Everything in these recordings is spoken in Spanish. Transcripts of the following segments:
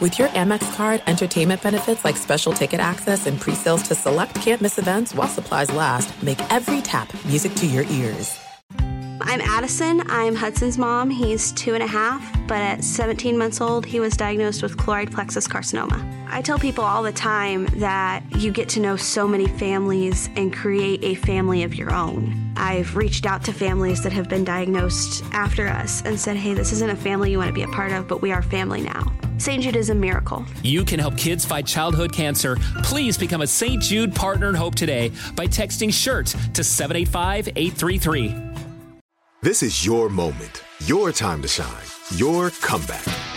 With your Amex card, entertainment benefits like special ticket access and pre-sales to select campus events while supplies last, make every tap music to your ears. I'm Addison. I'm Hudson's mom. He's two and a half, but at 17 months old, he was diagnosed with chloride plexus carcinoma. I tell people all the time that you get to know so many families and create a family of your own. I've reached out to families that have been diagnosed after us and said, hey, this isn't a family you want to be a part of, but we are family now. St. Jude is a miracle. You can help kids fight childhood cancer. Please become a St. Jude Partner in Hope today by texting SHIRT to 785 833. This is your moment, your time to shine, your comeback.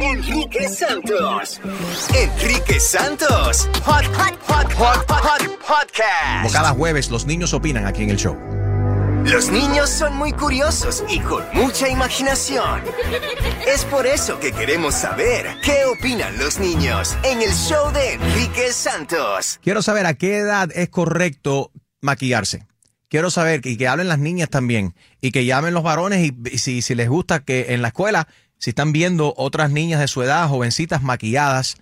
Enrique Santos. Enrique Santos. Hot, hot, hot, hot, hot, Como podcast. cada jueves, los niños opinan aquí en el show. Los niños son muy curiosos y con mucha imaginación. Es por eso que queremos saber qué opinan los niños en el show de Enrique Santos. Quiero saber a qué edad es correcto maquillarse. Quiero saber y que hablen las niñas también y que llamen los varones y, y si, si les gusta que en la escuela, si están viendo otras niñas de su edad, jovencitas maquilladas,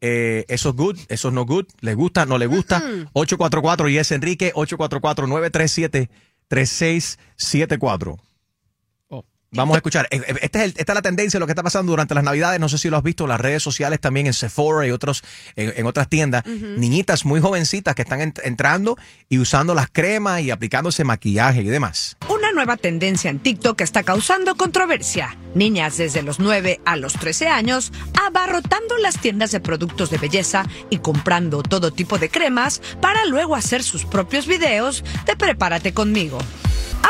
eh, eso es good, eso es no good, les gusta, no les gusta. 844 y es Enrique, 844-937-3674. Vamos a escuchar. Eh, eh, Este es el- esta es la tendencia, lo que está pasando durante las Navidades. No sé si lo has visto en las redes sociales también, en Sephora y otros, en, en otras tiendas. Niñitas muy jovencitas que están ent- entrando y usando las cremas y aplicándose maquillaje y demás. Nueva tendencia en TikTok está causando controversia. Niñas desde los 9 a los 13 años abarrotando las tiendas de productos de belleza y comprando todo tipo de cremas para luego hacer sus propios videos de prepárate conmigo.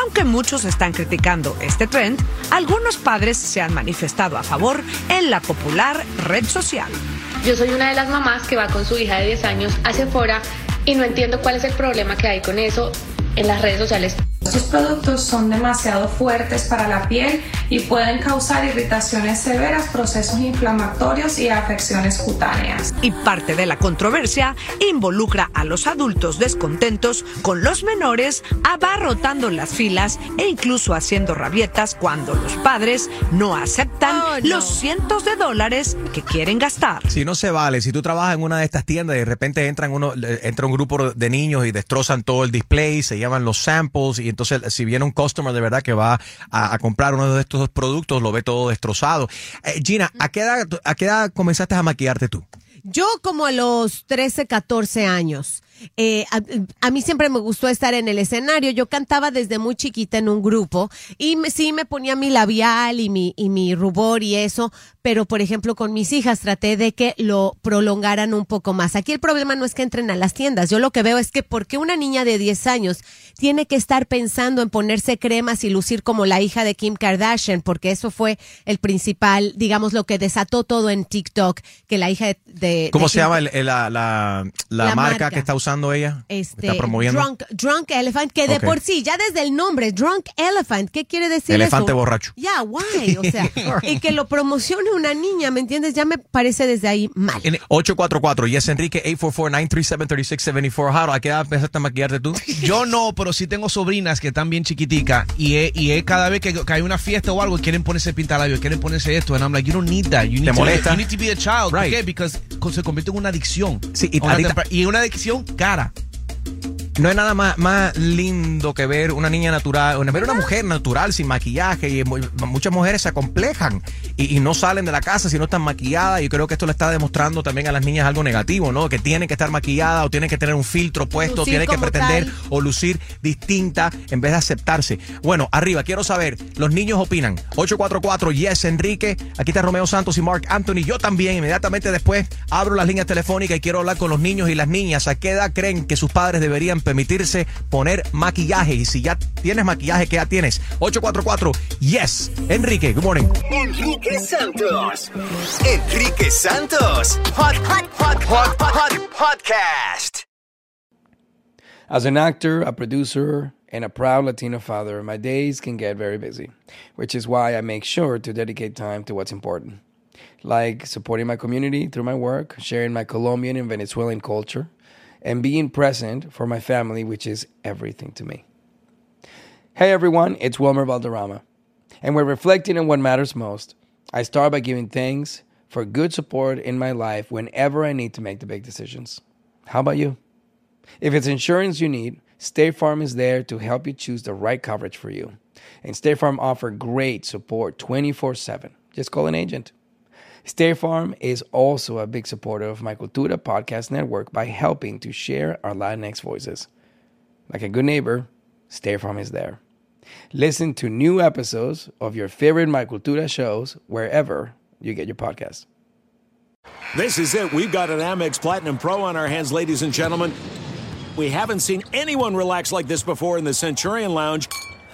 Aunque muchos están criticando este trend, algunos padres se han manifestado a favor en la popular red social. Yo soy una de las mamás que va con su hija de 10 años a Sephora y no entiendo cuál es el problema que hay con eso en las redes sociales. Estos productos son demasiado fuertes para la piel y pueden causar irritaciones severas, procesos inflamatorios y afecciones cutáneas. Y parte de la controversia involucra a los adultos descontentos con los menores abarrotando las filas e incluso haciendo rabietas cuando los padres no aceptan los cientos de dólares que quieren gastar. Si no se vale, si tú trabajas en una de estas tiendas y de repente entran uno, eh, entra un grupo de niños y destrozan todo el display, se llaman los samples y entonces si viene un customer de verdad que va a, comprar uno de estos productos, lo ve todo destrozado. Eh, Gina, ¿a qué, edad, ¿a qué edad comenzaste a maquillarte tú? Yo como a los 13, 14 años. Eh, a, mí siempre me gustó estar en el escenario. Yo cantaba desde muy chiquita en un grupo y sí me ponía mi labial y mi, y mi rubor y eso, pero por ejemplo con mis hijas traté de que lo prolongaran un poco más. Aquí el problema no es que entren a las tiendas. Yo lo que veo es que porque una niña de 10 años tiene que estar pensando en ponerse cremas y lucir como la hija de Kim Kardashian, porque eso fue el principal, digamos, lo que desató todo en TikTok, que la hija de... de- ¿Cómo de se Kim llama el- el- la, la- la La marca, marca. que está usando ella? Este, ¿Está promoviendo? Drunk, drunk Elephant, que de por sí, ya desde el nombre, Drunk Elephant, ¿qué quiere decir Elefante eso? borracho. Ya, guay, o sea, y que lo promocione una niña, ¿me entiendes? Ya me parece desde ahí mal. En 844, yes, Enrique, 844-937-3674. Jaro, ¿a qué edad empezaste a maquillarte tú? Yo no, pero sí tengo sobrinas que están bien chiquiticas y, he- y he- cada vez que, que hay una fiesta o algo quieren ponerse pintalabios, quieren ponerse esto, and I'm like, you don't need that. You need ¿Te to, molesta? You need to be a child. ¿Por Right. qué? Because se convierte en una adicción. Sí, una y una adicción cara. No hay nada más, más lindo que ver una niña natural, ver una mujer natural sin maquillaje. Y mu- muchas mujeres se acomplejan y, y no salen de la casa si no están maquilladas. Y creo que esto le está demostrando también a las niñas algo negativo, ¿no? Que tienen que estar maquilladas o tienen que tener un filtro puesto, Lucir tienen que pretender tal. o lucir distinta en vez de aceptarse. Bueno, arriba, quiero saber, los niños opinan. 844 Yes Enrique, aquí está Romeo Santos y Mark Anthony. Yo también, inmediatamente después, abro las líneas telefónicas y quiero hablar con los niños y las niñas. ¿A qué edad creen que sus padres deberían permitirse poner maquillaje? Y si ya tienes maquillaje, ¿qué edad tienes? 844 Yes Enrique, good morning. Enrique Santos. Enrique Santos. Hot, hot, hot, hot, hot, podcast. As an actor, a producer, and a proud Latino father, my days can get very busy, which is why I make sure to dedicate time to what's important, like supporting my community through my work, sharing my Colombian and Venezuelan culture, and being present for my family, which is everything to me. Hey everyone, it's Wilmer Valderrama. And we're reflecting on what matters most. I start by giving thanks for good support in my life whenever I need to make the big decisions. How about you? If it's insurance you need, State Farm is there to help you choose the right coverage for you. And State Farm offer great support 24/7. Just call an agent. State Farm is also a big supporter of my Cultura podcast network by helping to share our Latinx voices. Like a good neighbor, State Farm is there. Listen to new episodes of your favorite My Cultura shows wherever you get your podcasts. This is it. We've got an Amex Platinum Pro on our hands, ladies and gentlemen. We haven't seen anyone relax like this before in the Centurion Lounge.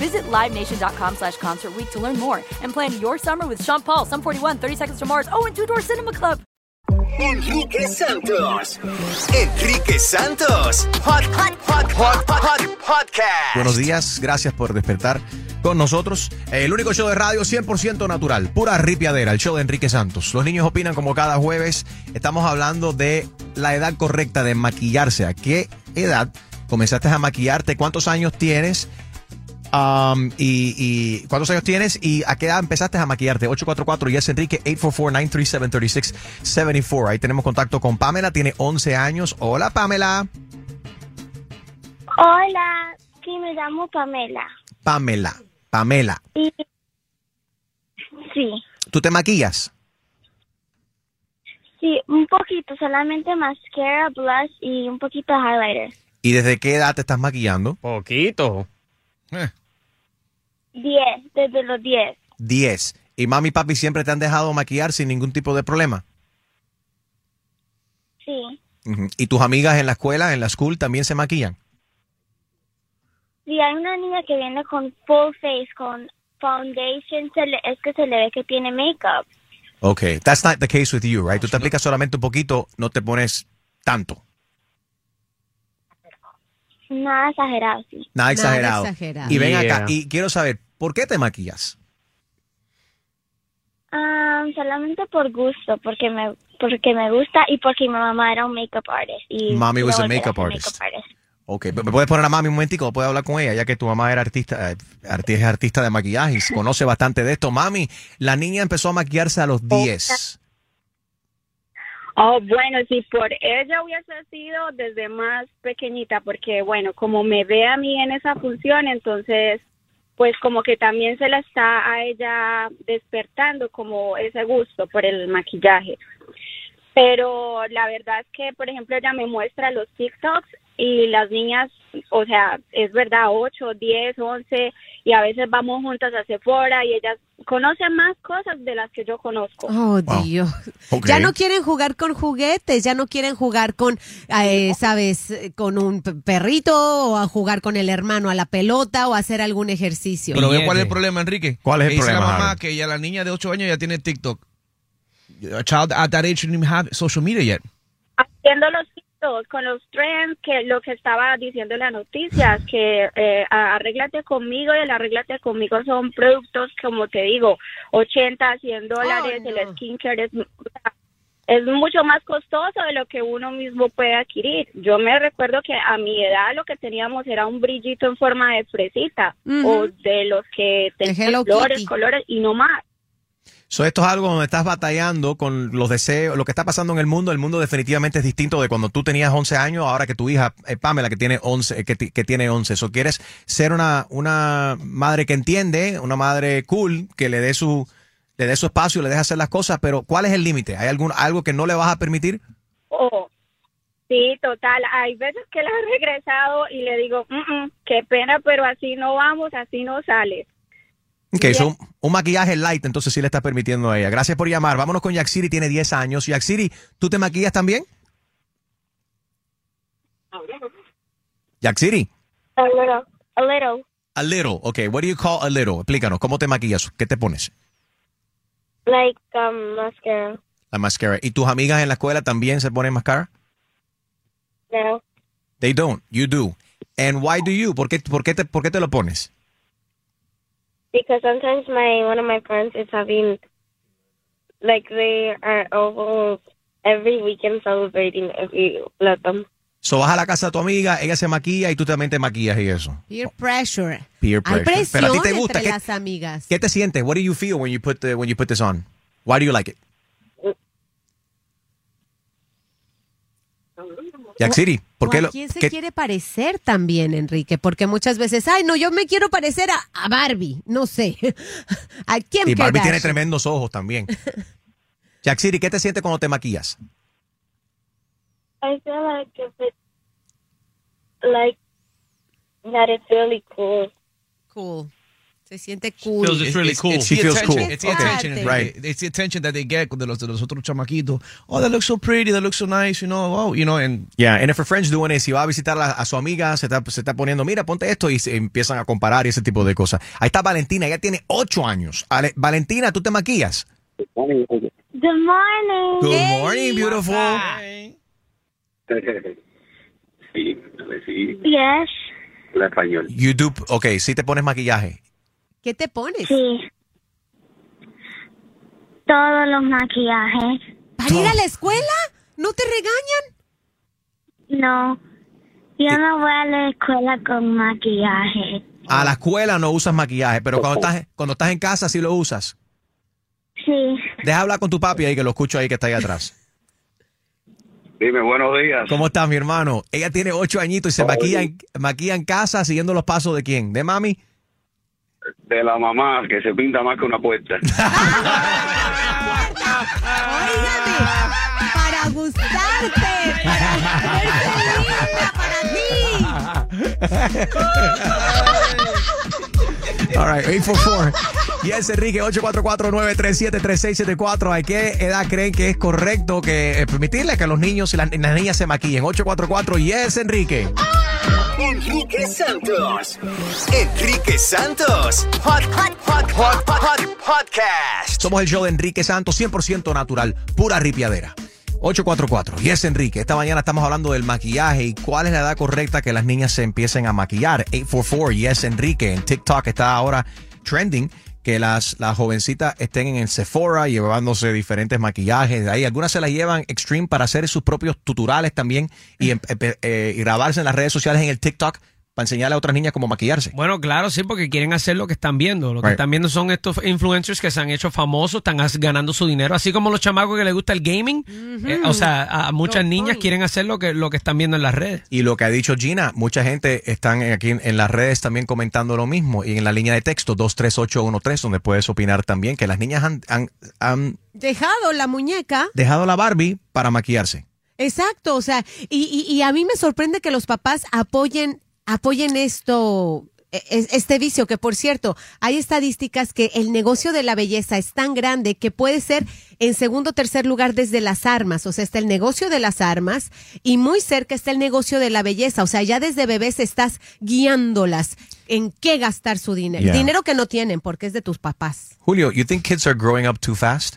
Visit LiveNation.com slash Concert Week to learn more and plan your summer with Sean Paul, Sum 41, 30 Seconds to Mars, oh, and Two Door Cinema Club. Enrique Santos. Enrique Santos. Hot, hot, hot, hot, hot, podcast. Buenos días, gracias por despertar con nosotros. El único show de radio 100% natural, pura ripiadera, el show de Enrique Santos. Los niños opinan como cada jueves. Estamos hablando de la edad correcta de maquillarse. ¿A qué edad comenzaste a maquillarte? ¿Cuántos años tienes? Um, y, y cuántos años tienes y a qué edad empezaste a maquillarte 844 yes Enrique 844-937-3674 ahí tenemos contacto con Pamela tiene 11 años hola Pamela Hola, sí, me llamo Pamela. Pamela Pamela Y... Sí, ¿tú te maquillas? sí, un poquito, solamente mascara, blush y un poquito de highlighter. ¿y desde qué edad te estás maquillando? Poquito. Diez, desde los diez. 10 y mami y papi siempre te han dejado maquillar sin ningún tipo de problema Sí. ¿y tus amigas en la escuela, en la school también se maquillan? sí, hay una niña que viene con full face, con foundation, se le- es que se le ve que tiene makeup. Okay, that's not the case with you, right? Tú te aplicas solamente un poquito, no te pones tanto. Nada exagerado, sí. Nada exagerado. exagerado. Y ven Yeah. acá, y quiero saber, ¿por qué te maquillas? Ah, solamente por gusto, porque me porque me gusta y porque mi mamá era un makeup artist. Y Mommy was a makeup artist. artist. Ok, ¿me puedes poner a mami un momentico? ¿Puedo hablar con ella? Ya que tu mamá era artista, eh, arti- es artista de maquillaje y conoce bastante de esto. Mami, la niña empezó a maquillarse a los 10. Oh, bueno, si por ella hubiese sido desde más pequeñita, porque bueno, como me ve a mí en esa función, entonces, pues como que también se la está a ella despertando como ese gusto por el maquillaje. Pero la verdad es que, por ejemplo, ella me muestra los TikToks y las niñas, o sea, es verdad, 8, 10, 11, y a veces vamos juntas a Sephora y ellas conocen más cosas de las que yo conozco. Oh, Dios. Ya no quieren jugar con juguetes, ya no quieren jugar con, eh, sabes, con un perrito o a jugar con el hermano a la pelota o a hacer algún ejercicio. Pero ve cuál es el problema, Enrique. ¿Cuál es el Que dice problema, la mamá que ya la niña de 8 años ya tiene TikTok. A child at that age shouldn't even have social media yet. haciendo los TikToks con los trends, que lo que estaba diciendo en las noticias, que eh, arréglate conmigo y el arréglate conmigo son productos, como te digo, 80, 100 dólares, el skincare es, es mucho más costoso de lo que uno mismo puede adquirir. Yo me recuerdo que a mi edad lo que teníamos era un brillito en forma de fresita Ujú. o de los que tenían flores, colores y no más. So, esto es algo donde estás batallando con los deseos, lo que está pasando en el mundo. El mundo definitivamente es distinto de cuando tú tenías 11 años, ahora que tu hija, eh, Pamela, que tiene 11, eh, que, ti- que tiene 11. So, quieres ser una, una madre que entiende, una madre cool, que le dé su, le dé su espacio, le deje hacer las cosas, pero ¿cuál es el límite? ¿Hay algún, algo que no le vas a permitir? Oh, sí, total. Hay veces que la he regresado y le digo, "Mm, mm, qué pena, pero así no vamos, así no sale. Ok, so, un, un maquillaje light, entonces sí le estás permitiendo a ella. Gracias por llamar. Vámonos con Yaxiri, tiene 10 años. Yaxiri, ¿tú te maquillas también? Yaxiri. A little, a little, A little, okay. What do you call a little? Explícanos, ¿cómo te maquillas? ¿Qué te pones? like um, mascara. La máscara. ¿Y tus amigas en la escuela también se ponen máscara? No, They don't. You do. And why do you? ¿Por qué, por qué, te, por qué te lo pones? Because sometimes my one of my friends is having, like they are all every weekend celebrating if we let them. So vas a la casa de tu amiga, ella se maquilla y tú también te maquillas y eso. Peer pressure. Peer Hay pressure. presión Pero a ti te gusta. entre ¿Qué, las amigas. qué te sientes? What do you feel when you put the, when you put this on? Why do you like it? Yaxiri, ¿por ¿O qué a lo, quién se qué- quiere parecer también, Enrique? Porque muchas veces, ay, no, yo me quiero parecer a, a Barbie, no sé. ¿A quién Y Barbie tiene tremendos ojos también. Yaxiri, ¿qué te sientes cuando te maquillas? I feel like if it, like that, it's really cool. Cool. Se siente cool. Feels it's really cool. She the feels attention, cool. It's the Okay. attention, Enrique. Right. It's the attention that they get de los, de los otros chamaquitos. Oh, that looks so pretty. That looks so nice. You know. Oh, you know. And Yeah, and if her friend's doing it, si va a visitar a, a su amiga, se está, se está poniendo, mira, ponte esto y se empiezan a comparar y ese tipo de cosas. Ahí está Valentina, ella tiene ocho años. Ale- Valentina, ¿tú te maquillas? Good morning. Good morning, beautiful. Sí, sí, Yes. la español. You do, ok, sí te pones maquillaje. ¿Qué te pones? Sí. Todos los maquillajes. ¿Para ir a la escuela? ¿No te regañan? No. Yo no voy a la escuela con maquillaje. A la escuela no usas maquillaje, pero cuando estás, cuando estás en casa sí lo usas. Sí. Deja hablar con tu papi ahí, que lo escucho ahí que está ahí atrás. Dime, buenos días. ¿Cómo estás, mi hermano? Ella tiene ocho añitos y se Oye. maquilla en, maquilla en casa siguiendo los pasos de quién? ¿De mami? De la mamá que se pinta más que una puerta. Óigame, para gustarte, para linda para ti. All right, 844. Yes, Enrique, 844-937-3674. ¿A qué edad creen que es correcto que eh, permitirle que los niños y las, las niñas se maquillen? 844, yes, Enrique. Enrique Santos. Enrique Santos. Hot, hot, hot, hot, hot, podcast. Somos el show de Enrique Santos, 100% natural, pura ripiadera. 844. Yes, Enrique. Esta mañana estamos hablando del maquillaje y cuál es la edad correcta que las niñas se empiecen a maquillar. 844. Yes, Enrique. En TikTok está ahora trending que las, las jovencitas estén en el Sephora llevándose diferentes maquillajes. De ahí algunas se las llevan extreme para hacer sus propios tutoriales también y, em- eh, eh, y grabarse en las redes sociales en el TikTok para enseñarle a otras niñas cómo maquillarse. Bueno, claro, sí, porque quieren hacer lo que están viendo. Lo que Right. están viendo son estos influencers que se han hecho famosos, están ganando su dinero, así como los chamacos que les gusta el gaming. Eh, o sea, a, muchas niñas quieren hacer lo que, lo que están viendo en las redes. Y lo que ha dicho Gina, mucha gente están aquí en, en las redes también comentando lo mismo y en la línea de texto 23813 donde puedes opinar también que las niñas han, han- han Dejado la muñeca. dejado la Barbie para maquillarse. Exacto, o sea, y, y- y a mí me sorprende que los papás apoyen, apoyen esto, e- e- este vicio, que por cierto, hay estadísticas que el negocio de la belleza es tan grande que puede ser en segundo o tercer lugar desde las armas, o sea, está el negocio de las armas y muy cerca está el negocio de la belleza, o sea, ya desde bebés estás guiándolas en qué gastar su dinero, Yeah. dinero que no tienen porque es de tus papás. Julio, you think kids are growing up too fast?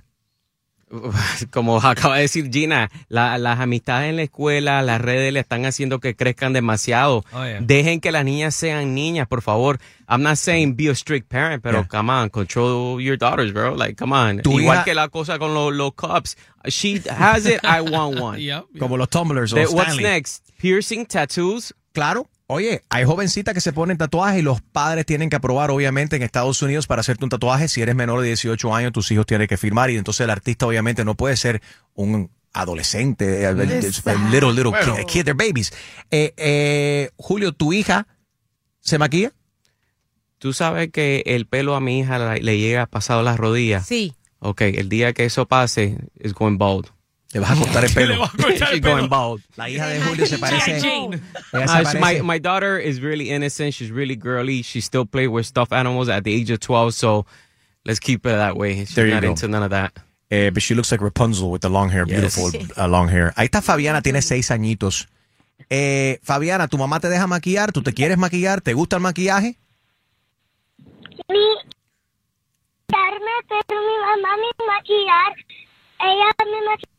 Como acaba de decir Gina, la- las amistades en la escuela, las redes le están haciendo que crezcan demasiado. Oh, yeah. Dejen que las niñas sean niñas, por favor. I'm not saying be a strict parent, pero Yeah. come on, control your daughters, bro. Like, come on. Tu Igual hija- que la cosa con los, los cups. She has it, I want one. Yep, yep. Como los tumblers o what's next? Piercing, tattoos. Claro. Oye, hay jovencitas que se ponen tatuajes y los padres tienen que aprobar, obviamente, en Estados Unidos para hacerte un tatuaje. Si eres menor de 18 años, tus hijos tienen que firmar y entonces el artista, obviamente, no puede ser un adolescente, a little, little Bueno. kid, kid, they're babies. Eh, eh, Julio, ¿tu hija se maquilla? Tú sabes que el pelo a mi hija le llega pasado las rodillas. Sí. Ok, el día que eso pase, is going bald. Le vas a cortar el pelo. Le vas a cortar el pelo. going bald. La hija de Julio se parece. Jane. ella se Uh, so my, parece- my daughter is really innocent. She's really girly. She still plays with stuffed animals at the age of 12. So let's keep it that way. She's There you not go. into none of that. Eh, but she looks like Rapunzel with the long hair, Yes. beautiful uh, long hair. Ahí está Fabiana, tiene seis añitos. Eh, Fabiana, ¿tu mamá te deja maquillar? ¿Tú te quieres maquillar? ¿Te gusta el maquillaje? Mi darme, pero mi mamá me maquillar. Ella me maquilla.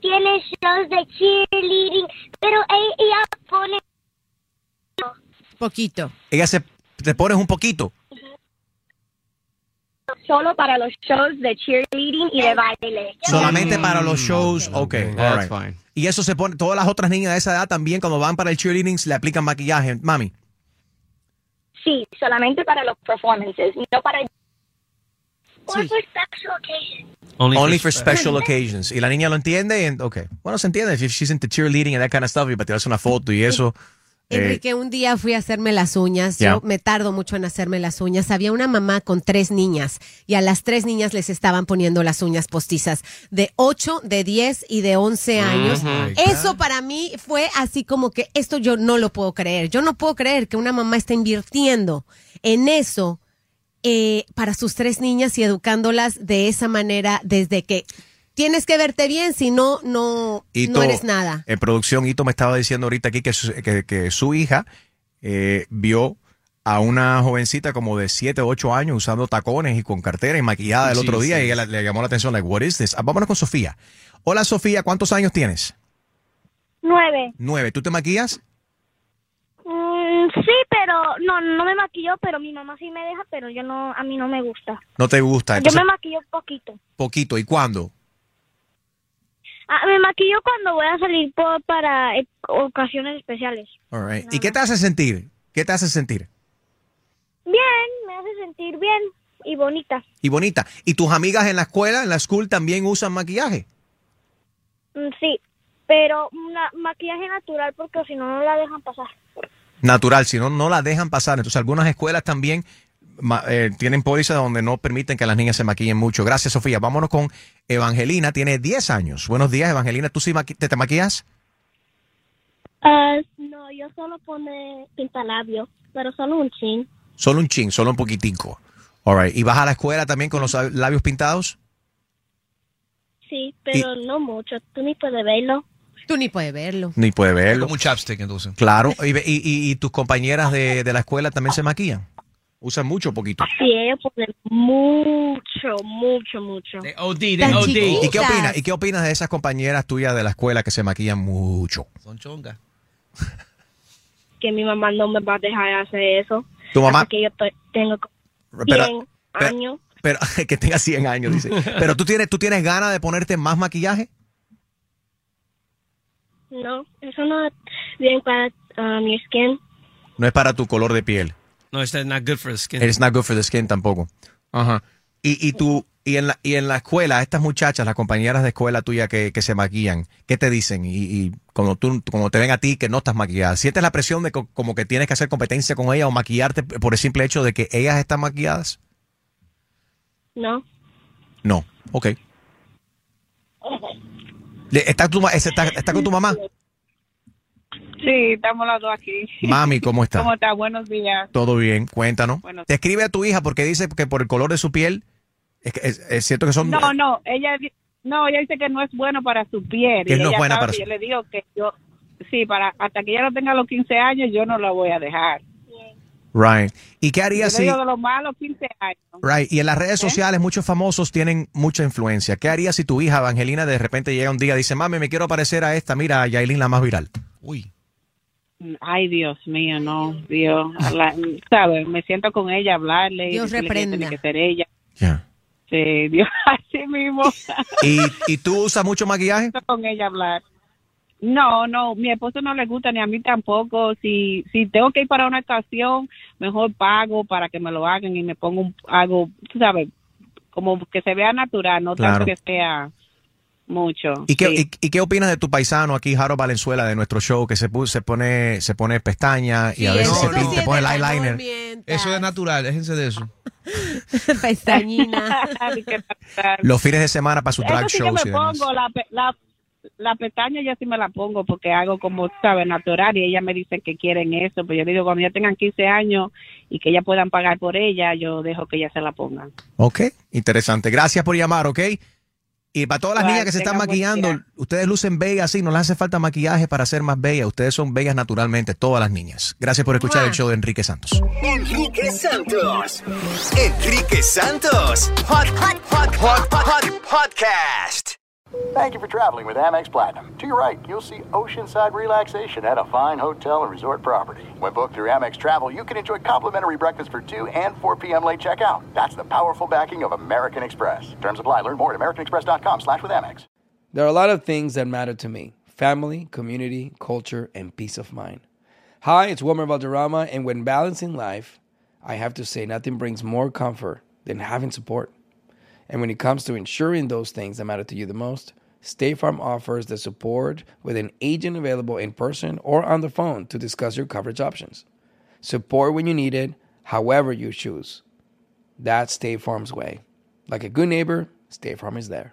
Tiene shows de cheerleading, pero ella pone Poquito. Ella se te pones un poquito. Solo para los shows de cheerleading y de baile. Solamente para los shows. Ok, all That's right. fine. Y eso se pone, todas las otras niñas de esa edad también cuando van para el cheerleading le aplican maquillaje. Mami, Sí, solamente para los performances, no para... for only, for special occasions. Y la niña lo entiende. and- ok, bueno, se entiende. If she's into cheerleading and that kind of stuff y para tirarse una foto y eso. eh, Enrique, un día fui a hacerme las uñas. Yo me tardo mucho en hacerme las uñas. Había una mamá con tres niñas y a las tres niñas les estaban poniendo las uñas postizas de 8, de 10 y de 11 años. Eso para mí fue así como que esto yo no lo puedo creer. Yo no puedo creer que una mamá está invirtiendo en eso eh, para sus tres niñas y educándolas de esa manera desde que tienes que verte bien, si no, no, Ito, no eres nada. En producción, Ito me estaba diciendo ahorita aquí que su, que, que su hija eh, vio a una jovencita como de 7 o 8 años usando tacones y con cartera y maquillada el Sí, otro día sí. y ella le, le llamó la atención, like, what is this? Ah, vámonos con Sofía. Hola Sofía, ¿cuántos años tienes? Nueve. Nueve. ¿Tú te maquillas? Mm, sí, pero no, no me maquillo, pero mi mamá sí me deja, pero yo no, a mí no me gusta. No te gusta. yo me maquillo poquito. poquito. ¿Y cuándo? Ah, me maquillo cuando voy a salir por, para eh, ocasiones especiales. All right. ¿Y qué te hace sentir? ¿Qué te hace sentir? Bien, me hace sentir bien y bonita. Y bonita. ¿Y tus amigas en la escuela, en la school, también usan maquillaje? Mm, sí, pero una, maquillaje natural porque si no, no la dejan pasar. Natural, si no, no la dejan pasar. Entonces, algunas escuelas también eh, tienen pólizas donde no permiten que las niñas se maquillen mucho. Gracias, Sofía. Vámonos con Evangelina, tiene 10 años. Buenos días, Evangelina. ¿Tú sí maqui- te, te maquillas? Ah, no, yo solo pone pintalabio, pero solo un chin. Solo un chin, solo un poquitico. All right. ¿Y vas a la escuela también con los labios pintados? Sí, pero no mucho. Tú ni puedes verlo. Tú ni puedes verlo. Ni puede verlo. Como un chapstick, entonces. Claro. ¿Y, y- y- y tus compañeras de, de la escuela también se maquillan? ¿Usan mucho o poquito? Sí, ellos ponen mucho, mucho, mucho. De OD, ¿Y qué opinas? ¿Y qué opinas de esas compañeras tuyas de la escuela que se maquillan mucho? Son chongas. Que mi mamá no me va a dejar hacer eso. ¿Tu mamá? Hasta que yo estoy- tengo Pero- 100 pero- años. Pero que tenga 100 años, dice. Pero tú tienes, tú tienes ganas de ponerte más maquillaje? No, eso no es bien para ah, mi skin. No es para tu color de piel. No, it's not good for the skin. It's not good for the skin tampoco. Ajá. Y, y tú, y en la, y en la escuela, estas muchachas, las compañeras de escuela tuya que, que se maquillan, ¿qué te dicen? Y, y cuando tú, cuando te ven a ti que no estás maquillada, ¿sientes la presión de co- como que tienes que hacer competencia con ella o maquillarte por el simple hecho de que ellas están maquilladas? No. No. Ok. Le- ¿Está, tu, está, está con tu mamá? Sí, estamos las dos aquí. Mami, ¿cómo está? ¿Cómo está? Buenos días. Todo bien, cuéntanos. Te escribe a tu hija porque dice que por el color de su piel, es, que- es- es cierto que son... No, no, ella no, ella dice que no es bueno para su piel. Que y no es buena sabe para su- Yo le digo que yo, sí, para hasta que ella no tenga los 15 años, yo no la voy a dejar. Right. ¿Y qué le si... de los malos 15 años. Right. Y en las redes ¿Eh? sociales muchos famosos tienen mucha influencia. ¿Qué harías si tu hija Evangelina de repente llega un día y dice, mami, me quiero parecer a esta, mira, a Yailin la más viral? Uy. Ay, Dios mío, no, Dios. ¿Sabes? Me siento con ella hablarle. y Dios decirle que reprenda. Tiene que ser ella. Sí, Dios, así mismo. ¿Y, ¿Y tú usas mucho maquillaje? con ella hablar. No, no, mi esposo no le gusta ni a mí tampoco. Si si tengo que ir para una ocasión, mejor pago para que me lo hagan y me pongo un, algo, tú sabes, como que se vea natural, no Claro. tanto que sea mucho. ¿Y qué, Sí. y, y qué opinas de tu paisano aquí, Jaro Valenzuela, de nuestro show, que se, pu- se pone se pone pestañas y a veces se pinta, se pone el eyeliner? Eso es natural, déjense de eso. Pestañina. Los fines de semana para Eso drag sí que shows me pongo, la, la, la pestaña yo sí me la pongo porque hago como, ¿sabes? Natural y ella me dice que quieren eso, pero yo digo, cuando ya tengan 15 años y que ya puedan pagar por ella, yo dejo que ella se la pongan. Ok, interesante. Gracias por llamar, ¿ok? Y para todas las niñas que se están maquillando, día. ustedes lucen bellas, sí, no les hace falta maquillaje para ser más bellas. Ustedes son bellas naturalmente, todas las niñas. Gracias por escuchar el show de Enrique Santos. Enrique Santos. Enrique Santos. Hot, hot, hot, hot, hot, hot podcast. Thank you for traveling with Amex Platinum. To your right, you'll see oceanside relaxation at a fine hotel and resort property. When booked through Amex Travel, you can enjoy complimentary breakfast for 2 and 4 p.m. late checkout. That's the powerful backing of American Express. Terms apply. Learn more at americanexpress.com slash with Amex. There are a lot of things that matter to me family, community, culture, and peace of mind. Hi, it's Wilmer Valderrama, and when balancing life, I have to say nothing brings more comfort than having support. And when it comes to ensuring those things that matter to you the most, State Farm offers the support with an agent available in person or on the phone to discuss your coverage options. Support when you need it, however you choose. That's State Farm's way. Like a good neighbor, State Farm is there.